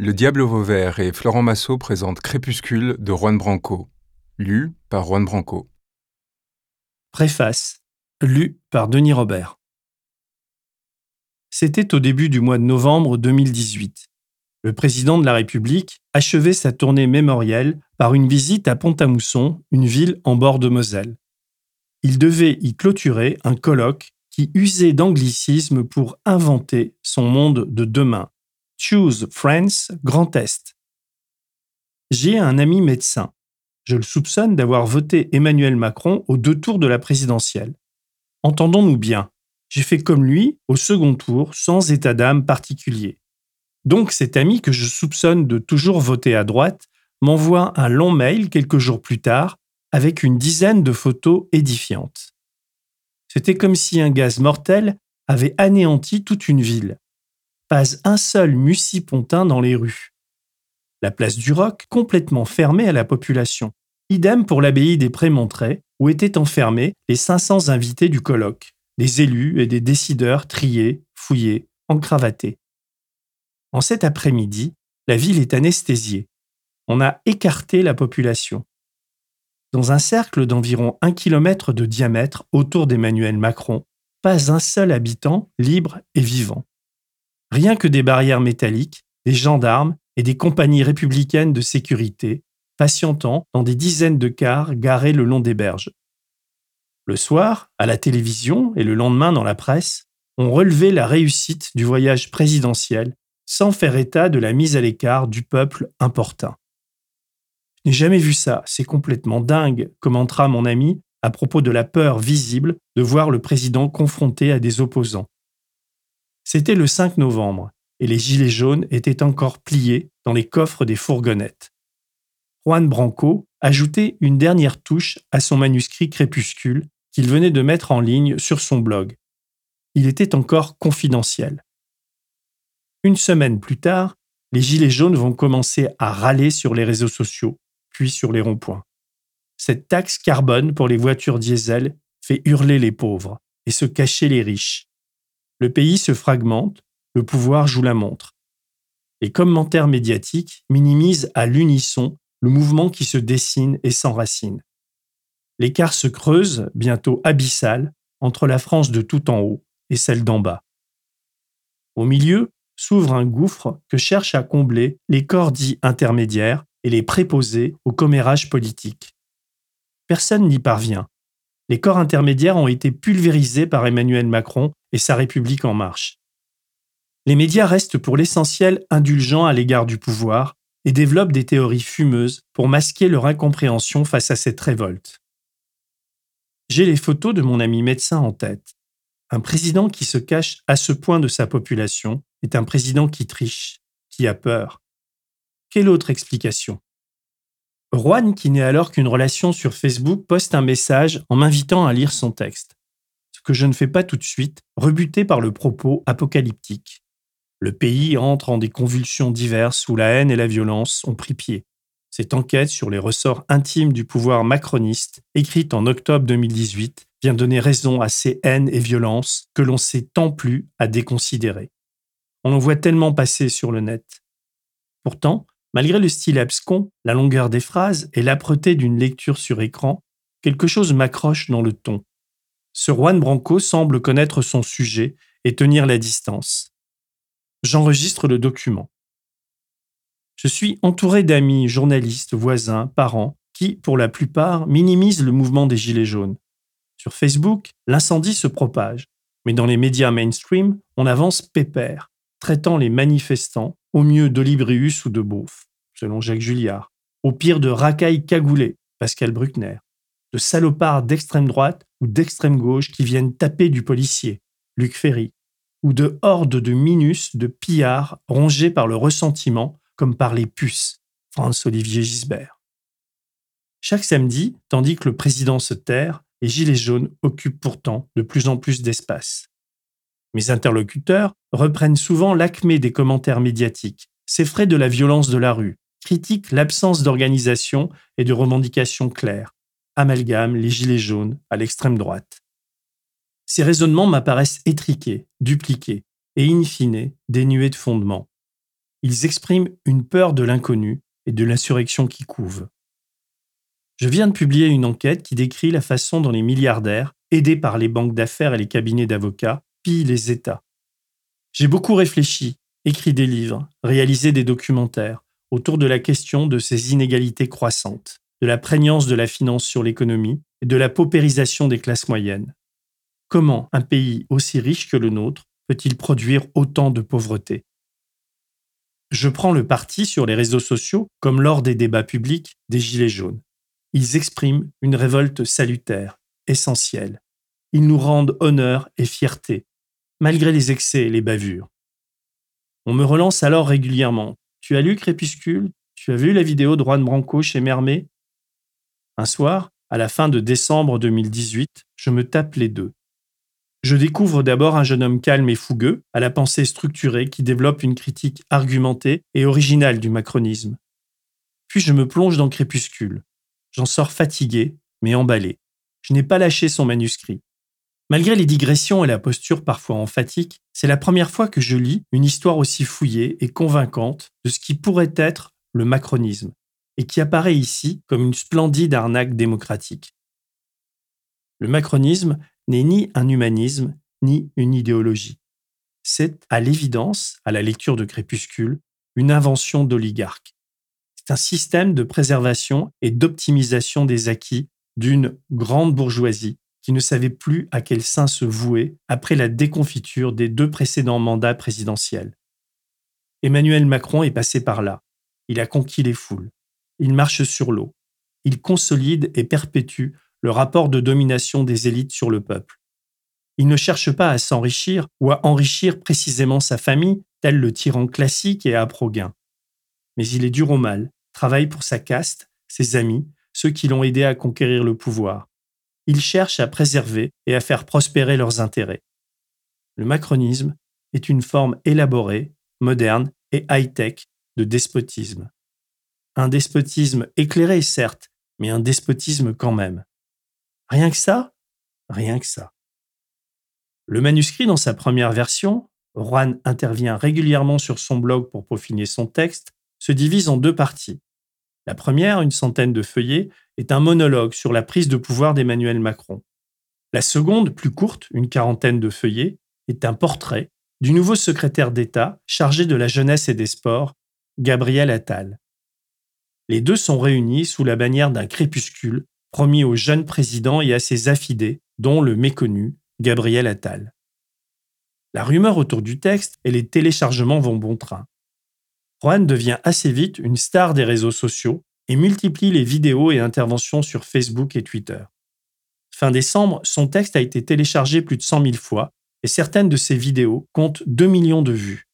Le Diable au Vauvert et Florent Massot présentent Crépuscule de Juan Branco, lu par Juan Branco. Préface, lu par Denis Robert. C'était au début du mois de novembre 2018. Le président de la République achevait sa tournée mémorielle par une visite à Pont-à-Mousson, une ville en bord de Moselle. Il devait y clôturer un colloque qui usait d'anglicisme pour inventer son monde de demain Choose France Grand Est. J'ai un ami médecin. Je le soupçonne d'avoir voté Emmanuel Macron aux deux tours de la présidentielle. Entendons-nous bien. J'ai fait comme lui au second tour sans état d'âme particulier. Donc cet ami que je soupçonne de toujours voter à droite m'envoie un long mail quelques jours plus tard avec une dizaine de photos édifiantes. C'était comme si un gaz mortel avait anéanti toute une ville pas un seul mucipontain dans les rues. La place du Roc complètement fermée à la population. Idem pour l'abbaye des Prémontrés, où étaient enfermés les 500 invités du colloque, des élus et des décideurs triés, fouillés, encravatés. En cet après-midi, la ville est anesthésiée. On a écarté la population. Dans un cercle d'environ un kilomètre de diamètre autour d'Emmanuel Macron, pas un seul habitant libre et vivant. Rien que des barrières métalliques, des gendarmes et des compagnies républicaines de sécurité, patientant dans des dizaines de cars garés le long des berges. Le soir, à la télévision et le lendemain dans la presse, on relevait la réussite du voyage présidentiel sans faire état de la mise à l'écart du peuple importun. Je n'ai jamais vu ça, c'est complètement dingue, commentera mon ami à propos de la peur visible de voir le président confronté à des opposants. C'était le 5 novembre, et les gilets jaunes étaient encore pliés dans les coffres des fourgonnettes. Juan Branco ajoutait une dernière touche à son manuscrit Crépuscule qu'il venait de mettre en ligne sur son blog. Il était encore confidentiel. Une semaine plus tard, les gilets jaunes vont commencer à râler sur les réseaux sociaux, puis sur les ronds-points. Cette taxe carbone pour les voitures diesel fait hurler les pauvres et se cacher les riches. Le pays se fragmente, le pouvoir joue la montre. Les commentaires médiatiques minimisent à l'unisson le mouvement qui se dessine et s'enracine. L'écart se creuse, bientôt abyssal, entre la France de tout en haut et celle d'en bas. Au milieu s'ouvre un gouffre que cherchent à combler les corps intermédiaires et les préposés au commérage politique. Personne n'y parvient. Les corps intermédiaires ont été pulvérisés par Emmanuel Macron et sa République en marche. Les médias restent pour l'essentiel indulgents à l'égard du pouvoir et développent des théories fumeuses pour masquer leur incompréhension face à cette révolte. J'ai les photos de mon ami médecin en tête. Un président qui se cache à ce point de sa population est un président qui triche, qui a peur. Quelle autre explication? Juan, qui n'est alors qu'une relation sur Facebook, poste un message en m'invitant à lire son texte que je ne fais pas tout de suite, rebuté par le propos apocalyptique. Le pays entre en des convulsions diverses où la haine et la violence ont pris pied. Cette enquête sur les ressorts intimes du pouvoir macroniste, écrite en octobre 2018, vient donner raison à ces haines et violences que l'on s'est tant plus à déconsidérer. On en voit tellement passer sur le net. Pourtant, malgré le style abscon, la longueur des phrases et l'âpreté d'une lecture sur écran, quelque chose m'accroche dans le ton, ce Juan Branco semble connaître son sujet et tenir la distance. J'enregistre le document. Je suis entouré d'amis, journalistes, voisins, parents, qui, pour la plupart, minimisent le mouvement des Gilets jaunes. Sur Facebook, l'incendie se propage, mais dans les médias mainstream, on avance pépère, traitant les manifestants au mieux d'Olibrius ou de Beauf, selon Jacques Julliard, au pire de racailles cagoulées, Pascal Bruckner, de salopards d'extrême droite ou d'extrême gauche qui viennent taper du policier, Luc Ferry, ou de hordes de minus de pillards rongés par le ressentiment comme par les puces, Franz-Olivier Gisbert. Chaque samedi, tandis que le président se terre, les Gilets jaunes occupent pourtant de plus en plus d'espace. Mes interlocuteurs reprennent souvent l'acmé des commentaires médiatiques, s'effraient de la violence de la rue, critiquent l'absence d'organisation et de revendications claires, amalgame les gilets jaunes à l'extrême droite. Ces raisonnements m'apparaissent étriqués, dupliqués et in fine dénués de fondement. Ils expriment une peur de l'inconnu et de l'insurrection qui couve. Je viens de publier une enquête qui décrit la façon dont les milliardaires, aidés par les banques d'affaires et les cabinets d'avocats, les États. J'ai beaucoup réfléchi, écrit des livres, réalisé des documentaires autour de la question de ces inégalités croissantes, de la prégnance de la finance sur l'économie et de la paupérisation des classes moyennes. Comment un pays aussi riche que le nôtre peut-il produire autant de pauvreté? Je prends le parti sur les réseaux sociaux, comme lors des débats publics, des Gilets jaunes. Ils expriment une révolte salutaire, essentielle. Ils nous rendent honneur et fierté, malgré les excès et les bavures. On me relance alors régulièrement. Tu as lu Crépuscule? Tu as vu la vidéo de Juan Branco chez Mermet? Un soir, à la fin de décembre 2018, je me tape les deux. Je découvre d'abord un jeune homme calme et fougueux, à la pensée structurée, qui développe une critique argumentée et originale du macronisme. Puis je me plonge dans Crépuscule. J'en sors fatigué, mais emballé. Je n'ai pas lâché son manuscrit. Malgré les digressions et la posture parfois emphatique, c'est la première fois que je lis une histoire aussi fouillée et convaincante de ce qui pourrait être le macronisme, et qui apparaît ici comme une splendide arnaque démocratique. Le macronisme n'est ni un humanisme, ni une idéologie. C'est, à l'évidence, à la lecture de Crépuscule, une invention d'oligarques. C'est un système de préservation et d'optimisation des acquis d'une grande bourgeoisie ne savait plus à quel sein se vouer après la déconfiture des deux précédents mandats présidentiels. Emmanuel Macron est passé par là. Il a conquis les foules. Il marche sur l'eau. Il consolide et perpétue le rapport de domination des élites sur le peuple. Il ne cherche pas à s'enrichir ou à enrichir précisément sa famille, tel le tyran classique et à gain. Mais il est dur au mal, travaille pour sa caste, ses amis, ceux qui l'ont aidé à conquérir le pouvoir. Il cherche à préserver et à faire prospérer leurs intérêts. Le macronisme est une forme élaborée, moderne et high-tech de despotisme. Un despotisme éclairé, certes, mais un despotisme quand même. Rien que ça? Rien que ça. Le manuscrit, dans sa première version, Juan intervient régulièrement sur son blog pour peaufiner son texte, se divise en deux parties. La première, une centaine de feuillets, est un monologue sur la prise de pouvoir d'Emmanuel Macron. La seconde, plus courte, une quarantaine de feuillets, est un portrait du nouveau secrétaire d'État chargé de la jeunesse et des sports, Gabriel Attal. Les deux sont réunis sous la bannière d'un crépuscule promis au jeune président et à ses affidés, dont le méconnu Gabriel Attal. La rumeur autour du texte et les téléchargements vont bon train. Juan devient assez vite une star des réseaux sociaux et multiplie les vidéos et interventions sur Facebook et Twitter. Fin décembre, son texte a été téléchargé plus de 100 000 fois et certaines de ses vidéos comptent 2 millions de vues.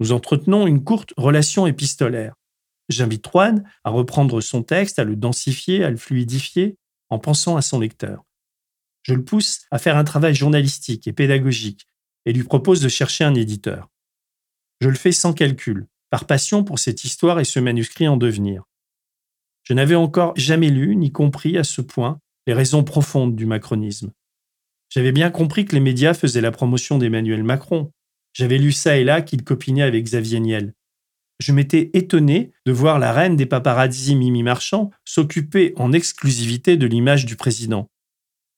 Nous entretenons une courte relation épistolaire. J'invite Juan à reprendre son texte, à le densifier, à le fluidifier, en pensant à son lecteur. Je le pousse à faire un travail journalistique et pédagogique et lui propose de chercher un éditeur. Je le fais sans calcul, par passion pour cette histoire et ce manuscrit en devenir. Je n'avais encore jamais lu ni compris à ce point les raisons profondes du macronisme. J'avais bien compris que les médias faisaient la promotion d'Emmanuel Macron. J'avais lu ça et là qu'il copinait avec Xavier Niel je m'étais étonné de voir la reine des paparazzi Mimi Marchand s'occuper en exclusivité de l'image du président.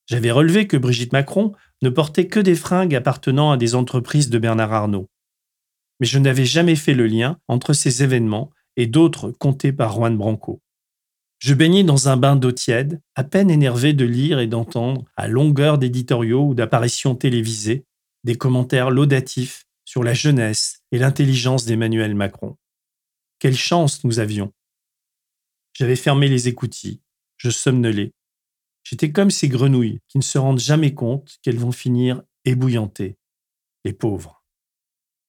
J'avais relevé que Brigitte Macron ne portait que des fringues appartenant à des entreprises de Bernard Arnault. Mais je n'avais jamais fait le lien entre ces événements et d'autres comptés par Juan Branco. Je baignais dans un bain d'eau tiède, à peine énervé de lire et d'entendre, à longueur d'éditoriaux ou d'apparitions télévisées, des commentaires laudatifs sur la jeunesse et l'intelligence d'Emmanuel Macron. Quelle chance nous avions. J'avais fermé les écoutilles, je somnolais. J'étais comme ces grenouilles qui ne se rendent jamais compte qu'elles vont finir ébouillantées. Les pauvres.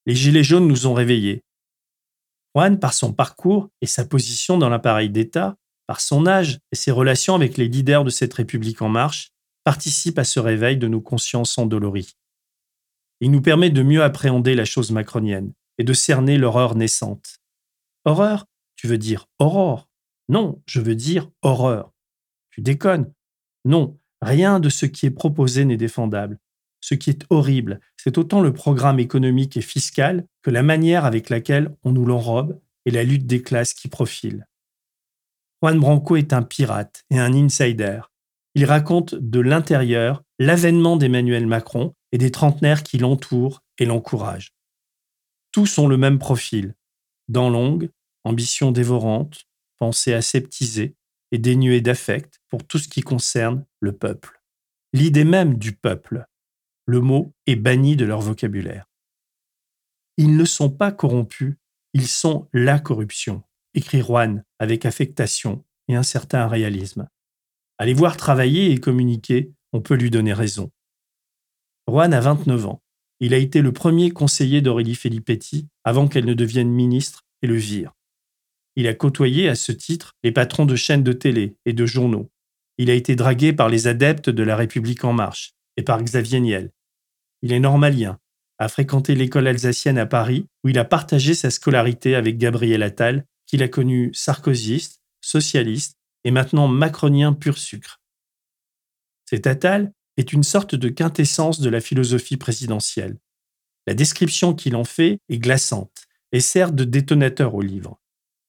Les gilets jaunes nous ont réveillés. Juan, par son parcours et sa position dans l'appareil d'État, par son âge et ses relations avec les leaders de cette République en marche, participe à ce réveil de nos consciences endolories. Il nous permet de mieux appréhender la chose macronienne et de cerner l'horreur naissante. Horreur Tu veux dire aurore Non, je veux dire horreur. Tu déconnes Non, rien de ce qui est proposé n'est défendable. Ce qui est horrible, c'est autant le programme économique et fiscal que la manière avec laquelle on nous l'enrobe et la lutte des classes qui profile. Juan Branco est un pirate et un insider. Il raconte de l'intérieur l'avènement d'Emmanuel Macron et des trentenaires qui l'entourent et l'encouragent. Tous ont le même profil, dents longues, ambition dévorante, pensée aseptisée et dénuée d'affect pour tout ce qui concerne le peuple. L'idée même du peuple, le mot est banni de leur vocabulaire. Ils ne sont pas corrompus, ils sont la corruption, écrit Juan avec affectation et un certain réalisme. Allez voir travailler et communiquer, on peut lui donner raison. Juan a 29 ans. Il a été le premier conseiller d'Aurélie Filippetti avant qu'elle ne devienne ministre et le vire. Il a côtoyé à ce titre les patrons de chaînes de télé et de journaux. Il a été dragué par les adeptes de la République en marche et par Xavier Niel. Il est normalien, a fréquenté l'école alsacienne à Paris où il a partagé sa scolarité avec Gabriel Attal, qu'il a connu sarkozyste, socialiste et maintenant macronien pur sucre. Cet Attal est une sorte de quintessence de la philosophie présidentielle. La description qu'il en fait est glaçante et sert de détonateur au livre.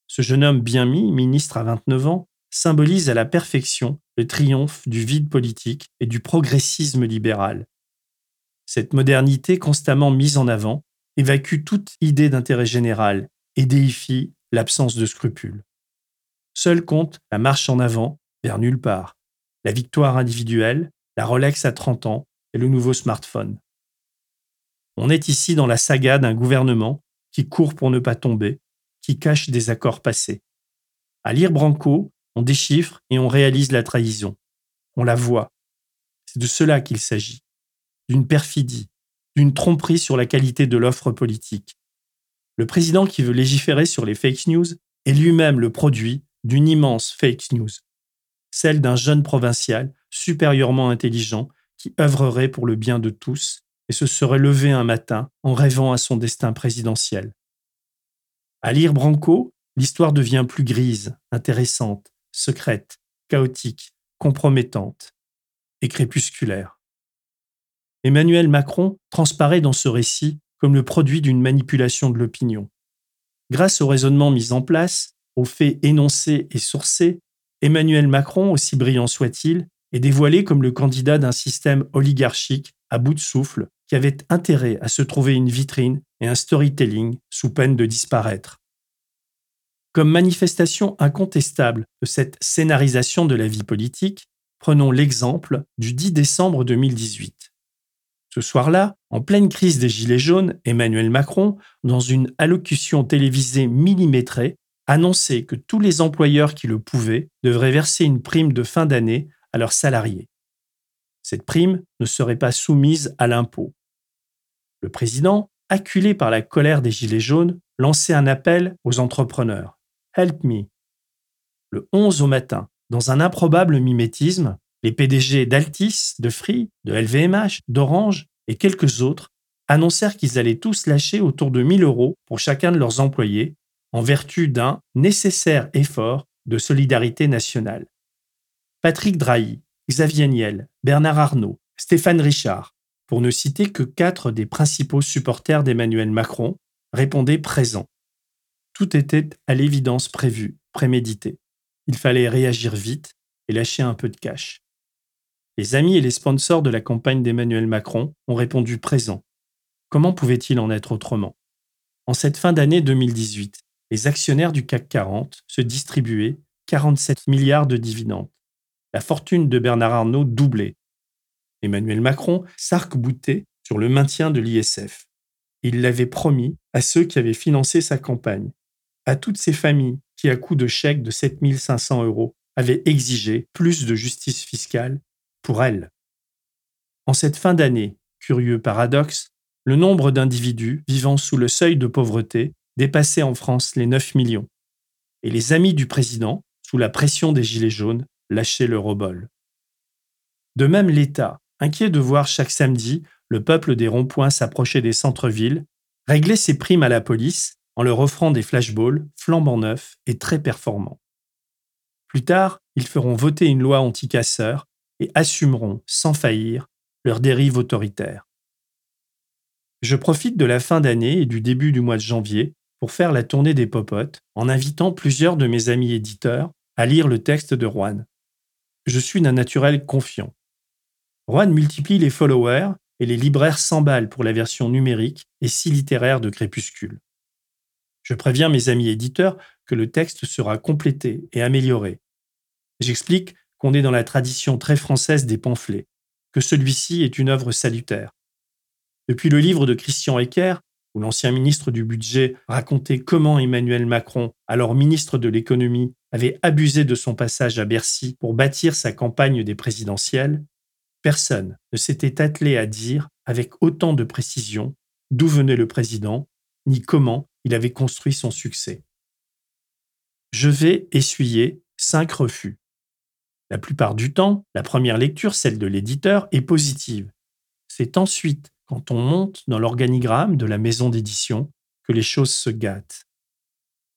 Ce jeune homme bien mis, ministre à 29 ans, symbolise à la perfection le triomphe du vide politique et du progressisme libéral. Cette modernité constamment mise en avant évacue toute idée d'intérêt général et déifie l'absence de scrupules. Seul compte la marche en avant vers nulle part, la victoire individuelle, la Rolex à 30 ans et le nouveau smartphone. On est ici dans la saga d'un gouvernement qui court pour ne pas tomber, qui cache des accords passés. À lire Branco, on déchiffre et on réalise la trahison. On la voit. C'est de cela qu'il s'agit. D'une perfidie, d'une tromperie sur la qualité de l'offre politique. Le président qui veut légiférer sur les fake news est lui-même le produit d'une immense fake news, celle d'un jeune provincial supérieurement intelligent qui œuvrerait pour le bien de tous et se serait levé un matin en rêvant à son destin présidentiel. À lire Branco, l'histoire devient plus grise, intéressante, secrète, chaotique, compromettante et crépusculaire. Emmanuel Macron transparaît dans ce récit comme le produit d'une manipulation de l'opinion. Grâce au raisonnement mis en place, aux faits énoncés et sourcés, Emmanuel Macron, aussi brillant soit-il, est dévoilé comme le candidat d'un système oligarchique à bout de souffle qui avait intérêt à se trouver une vitrine et un storytelling sous peine de disparaître. Comme manifestation incontestable de cette scénarisation de la vie politique, prenons l'exemple du 10 décembre 2018. Ce soir-là, en pleine crise des Gilets jaunes, Emmanuel Macron, dans une allocution télévisée millimétrée, annonçait que tous les employeurs qui le pouvaient devraient verser une prime de fin d'année à leurs salariés. Cette prime ne serait pas soumise à l'impôt. Le président, acculé par la colère des Gilets jaunes, lançait un appel aux entrepreneurs. Help me. Le 11 au matin, dans un improbable mimétisme, les PDG d'Altis, de Free, de LVMH, d'Orange et quelques autres annoncèrent qu'ils allaient tous lâcher autour de 1000 euros pour chacun de leurs employés en vertu d'un nécessaire effort de solidarité nationale. Patrick Drahi, Xavier Niel, Bernard Arnault, Stéphane Richard, pour ne citer que quatre des principaux supporters d'Emmanuel Macron, répondaient présents. Tout était à l'évidence prévu, prémédité. Il fallait réagir vite et lâcher un peu de cash. Les amis et les sponsors de la campagne d'Emmanuel Macron ont répondu présents. Comment pouvait-il en être autrement? En cette fin d'année 2018, les actionnaires du CAC 40 se distribuaient 47 milliards de dividendes. La fortune de Bernard Arnault doublait. Emmanuel Macron s'arc-boutait sur le maintien de l'ISF. Il l'avait promis à ceux qui avaient financé sa campagne, à toutes ces familles qui, à coup de chèques de 7500 euros, avaient exigé plus de justice fiscale pour elles. En cette fin d'année, curieux paradoxe, le nombre d'individus vivant sous le seuil de pauvreté dépassait en France les 9 millions. Et les amis du président, sous la pression des Gilets jaunes, lâchaient le robol. De même, l'État, inquiet de voir chaque samedi le peuple des ronds-points s'approcher des centres-villes, réglait ses primes à la police en leur offrant des flashballs flambant neufs et très performants. Plus tard, ils feront voter une loi anti-casseurs et assumeront, sans faillir, leur dérive autoritaire. Je profite de la fin d'année et du début du mois de janvier pour faire la tournée des popotes en invitant plusieurs de mes amis éditeurs à lire le texte de Juan. Je suis d'un naturel confiant. Juan multiplie les followers et les libraires s'emballent pour la version numérique et si littéraire de Crépuscule. Je préviens mes amis éditeurs que le texte sera complété et amélioré. J'explique qu'on est dans la tradition très française des pamphlets, que celui-ci est une œuvre salutaire. Depuis le livre de Christian Ecker, où l'ancien ministre du Budget racontait comment Emmanuel Macron, alors ministre de l'économie, avait abusé de son passage à Bercy pour bâtir sa campagne des présidentielles, personne ne s'était attelé à dire avec autant de précision d'où venait le président, ni comment il avait construit son succès. Je vais essuyer cinq refus. La plupart du temps, la première lecture, celle de l'éditeur, est positive. C'est ensuite, quand on monte dans l'organigramme de la maison d'édition, que les choses se gâtent.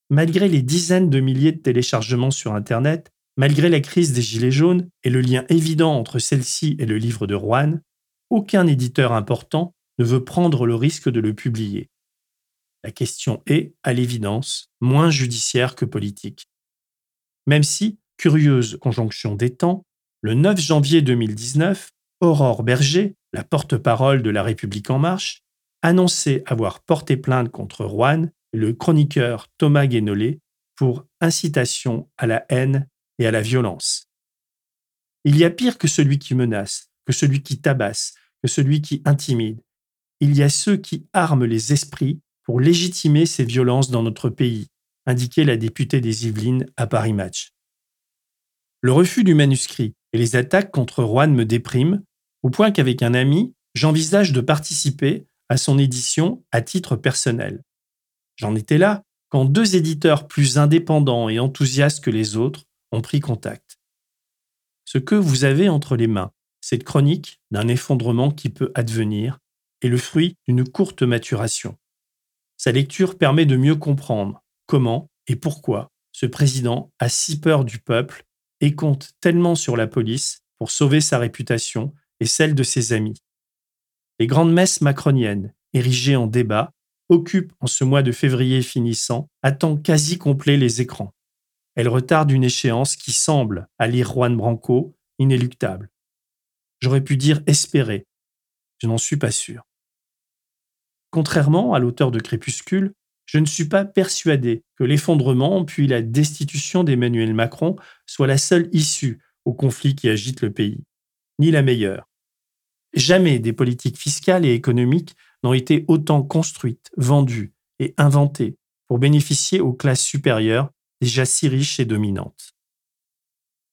Malgré les dizaines de milliers de téléchargements sur Internet, malgré la crise des Gilets jaunes et le lien évident entre celle-ci et le livre de Rouen, aucun éditeur important ne veut prendre le risque de le publier. La question est, à l'évidence, moins judiciaire que politique. Même si, curieuse conjonction des temps, le 9 janvier 2019, Aurore Berger, la porte-parole de La République en marche, annonçait avoir porté plainte contre Rouen et le chroniqueur Thomas Guénolé pour incitation à la haine et à la violence. Il y a pire que celui qui menace, que celui qui tabasse, que celui qui intimide. Il y a ceux qui arment les esprits pour légitimer ces violences dans notre pays, indiquait la députée des Yvelines à Paris Match. Le refus du manuscrit et les attaques contre Rouen me dépriment, au point qu'avec un ami, j'envisage de participer à son édition à titre personnel. J'en étais là quand deux éditeurs plus indépendants et enthousiastes que les autres ont pris contact. Ce que vous avez entre les mains, cette chronique d'un effondrement qui peut advenir, est le fruit d'une courte maturation. Sa lecture permet de mieux comprendre comment et pourquoi ce président a si peur du peuple et compte tellement sur la police pour sauver sa réputation et celle de ses amis. Les grandes messes macroniennes, érigées en débat, occupent en ce mois de février finissant à temps quasi complet les écrans. Elles retardent une échéance qui semble, à lire Juan Branco, inéluctable. J'aurais pu dire espérer. Je n'en suis pas sûr. Contrairement à l'auteur de Crépuscule, je ne suis pas persuadé que l'effondrement puis la destitution d'Emmanuel Macron soit la seule issue au conflit qui agite le pays, ni la meilleure. Jamais des politiques fiscales et économiques n'ont été autant construites, vendues et inventées pour bénéficier aux classes supérieures déjà si riches et dominantes.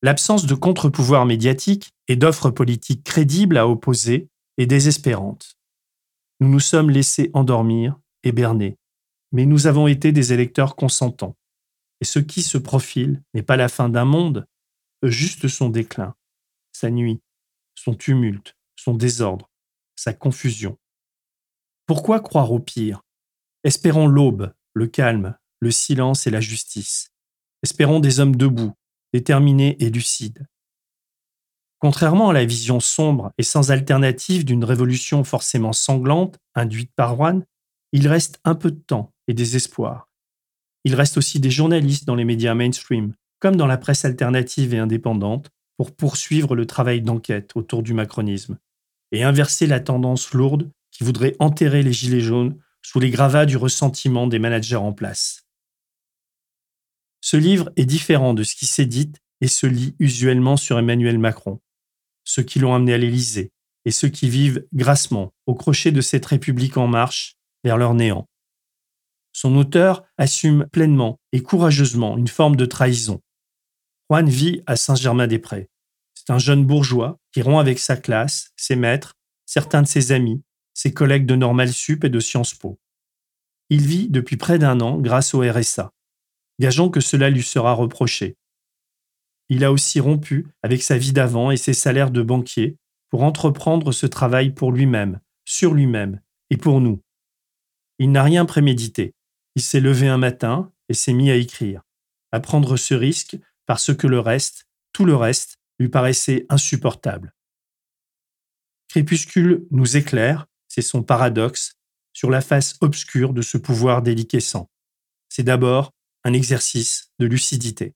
L'absence de contre-pouvoir médiatique et d'offres politiques crédibles à opposer est désespérante nous nous sommes laissés endormir et mais nous avons été des électeurs consentants. Et ce qui se profile n'est pas la fin d'un monde, juste son déclin, sa nuit, son tumulte, son désordre, sa confusion. Pourquoi croire au pire? Espérons l'aube, le calme, le silence et la justice. Espérons des hommes debout, déterminés et lucides. Contrairement à la vision sombre et sans alternative d'une révolution forcément sanglante induite par Juan, il reste un peu de temps et des espoirs. Il reste aussi des journalistes dans les médias mainstream, comme dans la presse alternative et indépendante, pour poursuivre le travail d'enquête autour du macronisme et inverser la tendance lourde qui voudrait enterrer les gilets jaunes sous les gravats du ressentiment des managers en place. Ce livre est différent de ce qui s'édite et se lit usuellement sur Emmanuel Macron, ceux qui l'ont amené à l'Élysée, et ceux qui vivent grassement au crochet de cette République en marche vers leur néant. Son auteur assume pleinement et courageusement une forme de trahison. Juan vit à Saint-Germain-des-Prés. C'est un jeune bourgeois qui rompt avec sa classe, ses maîtres, certains de ses amis, ses collègues de Normal Sup et de Sciences Po. Il vit depuis près d'un an grâce au RSA. Gageons que cela lui sera reproché. Il a aussi rompu avec sa vie d'avant et ses salaires de banquier pour entreprendre ce travail pour lui-même, sur lui-même et pour nous. Il n'a rien prémédité. Il s'est levé un matin et s'est mis à écrire, à prendre ce risque parce que le reste, tout le reste, lui paraissait insupportable. Crépuscule nous éclaire, c'est son paradoxe, sur la face obscure de ce pouvoir déliquescent. C'est d'abord un exercice de lucidité.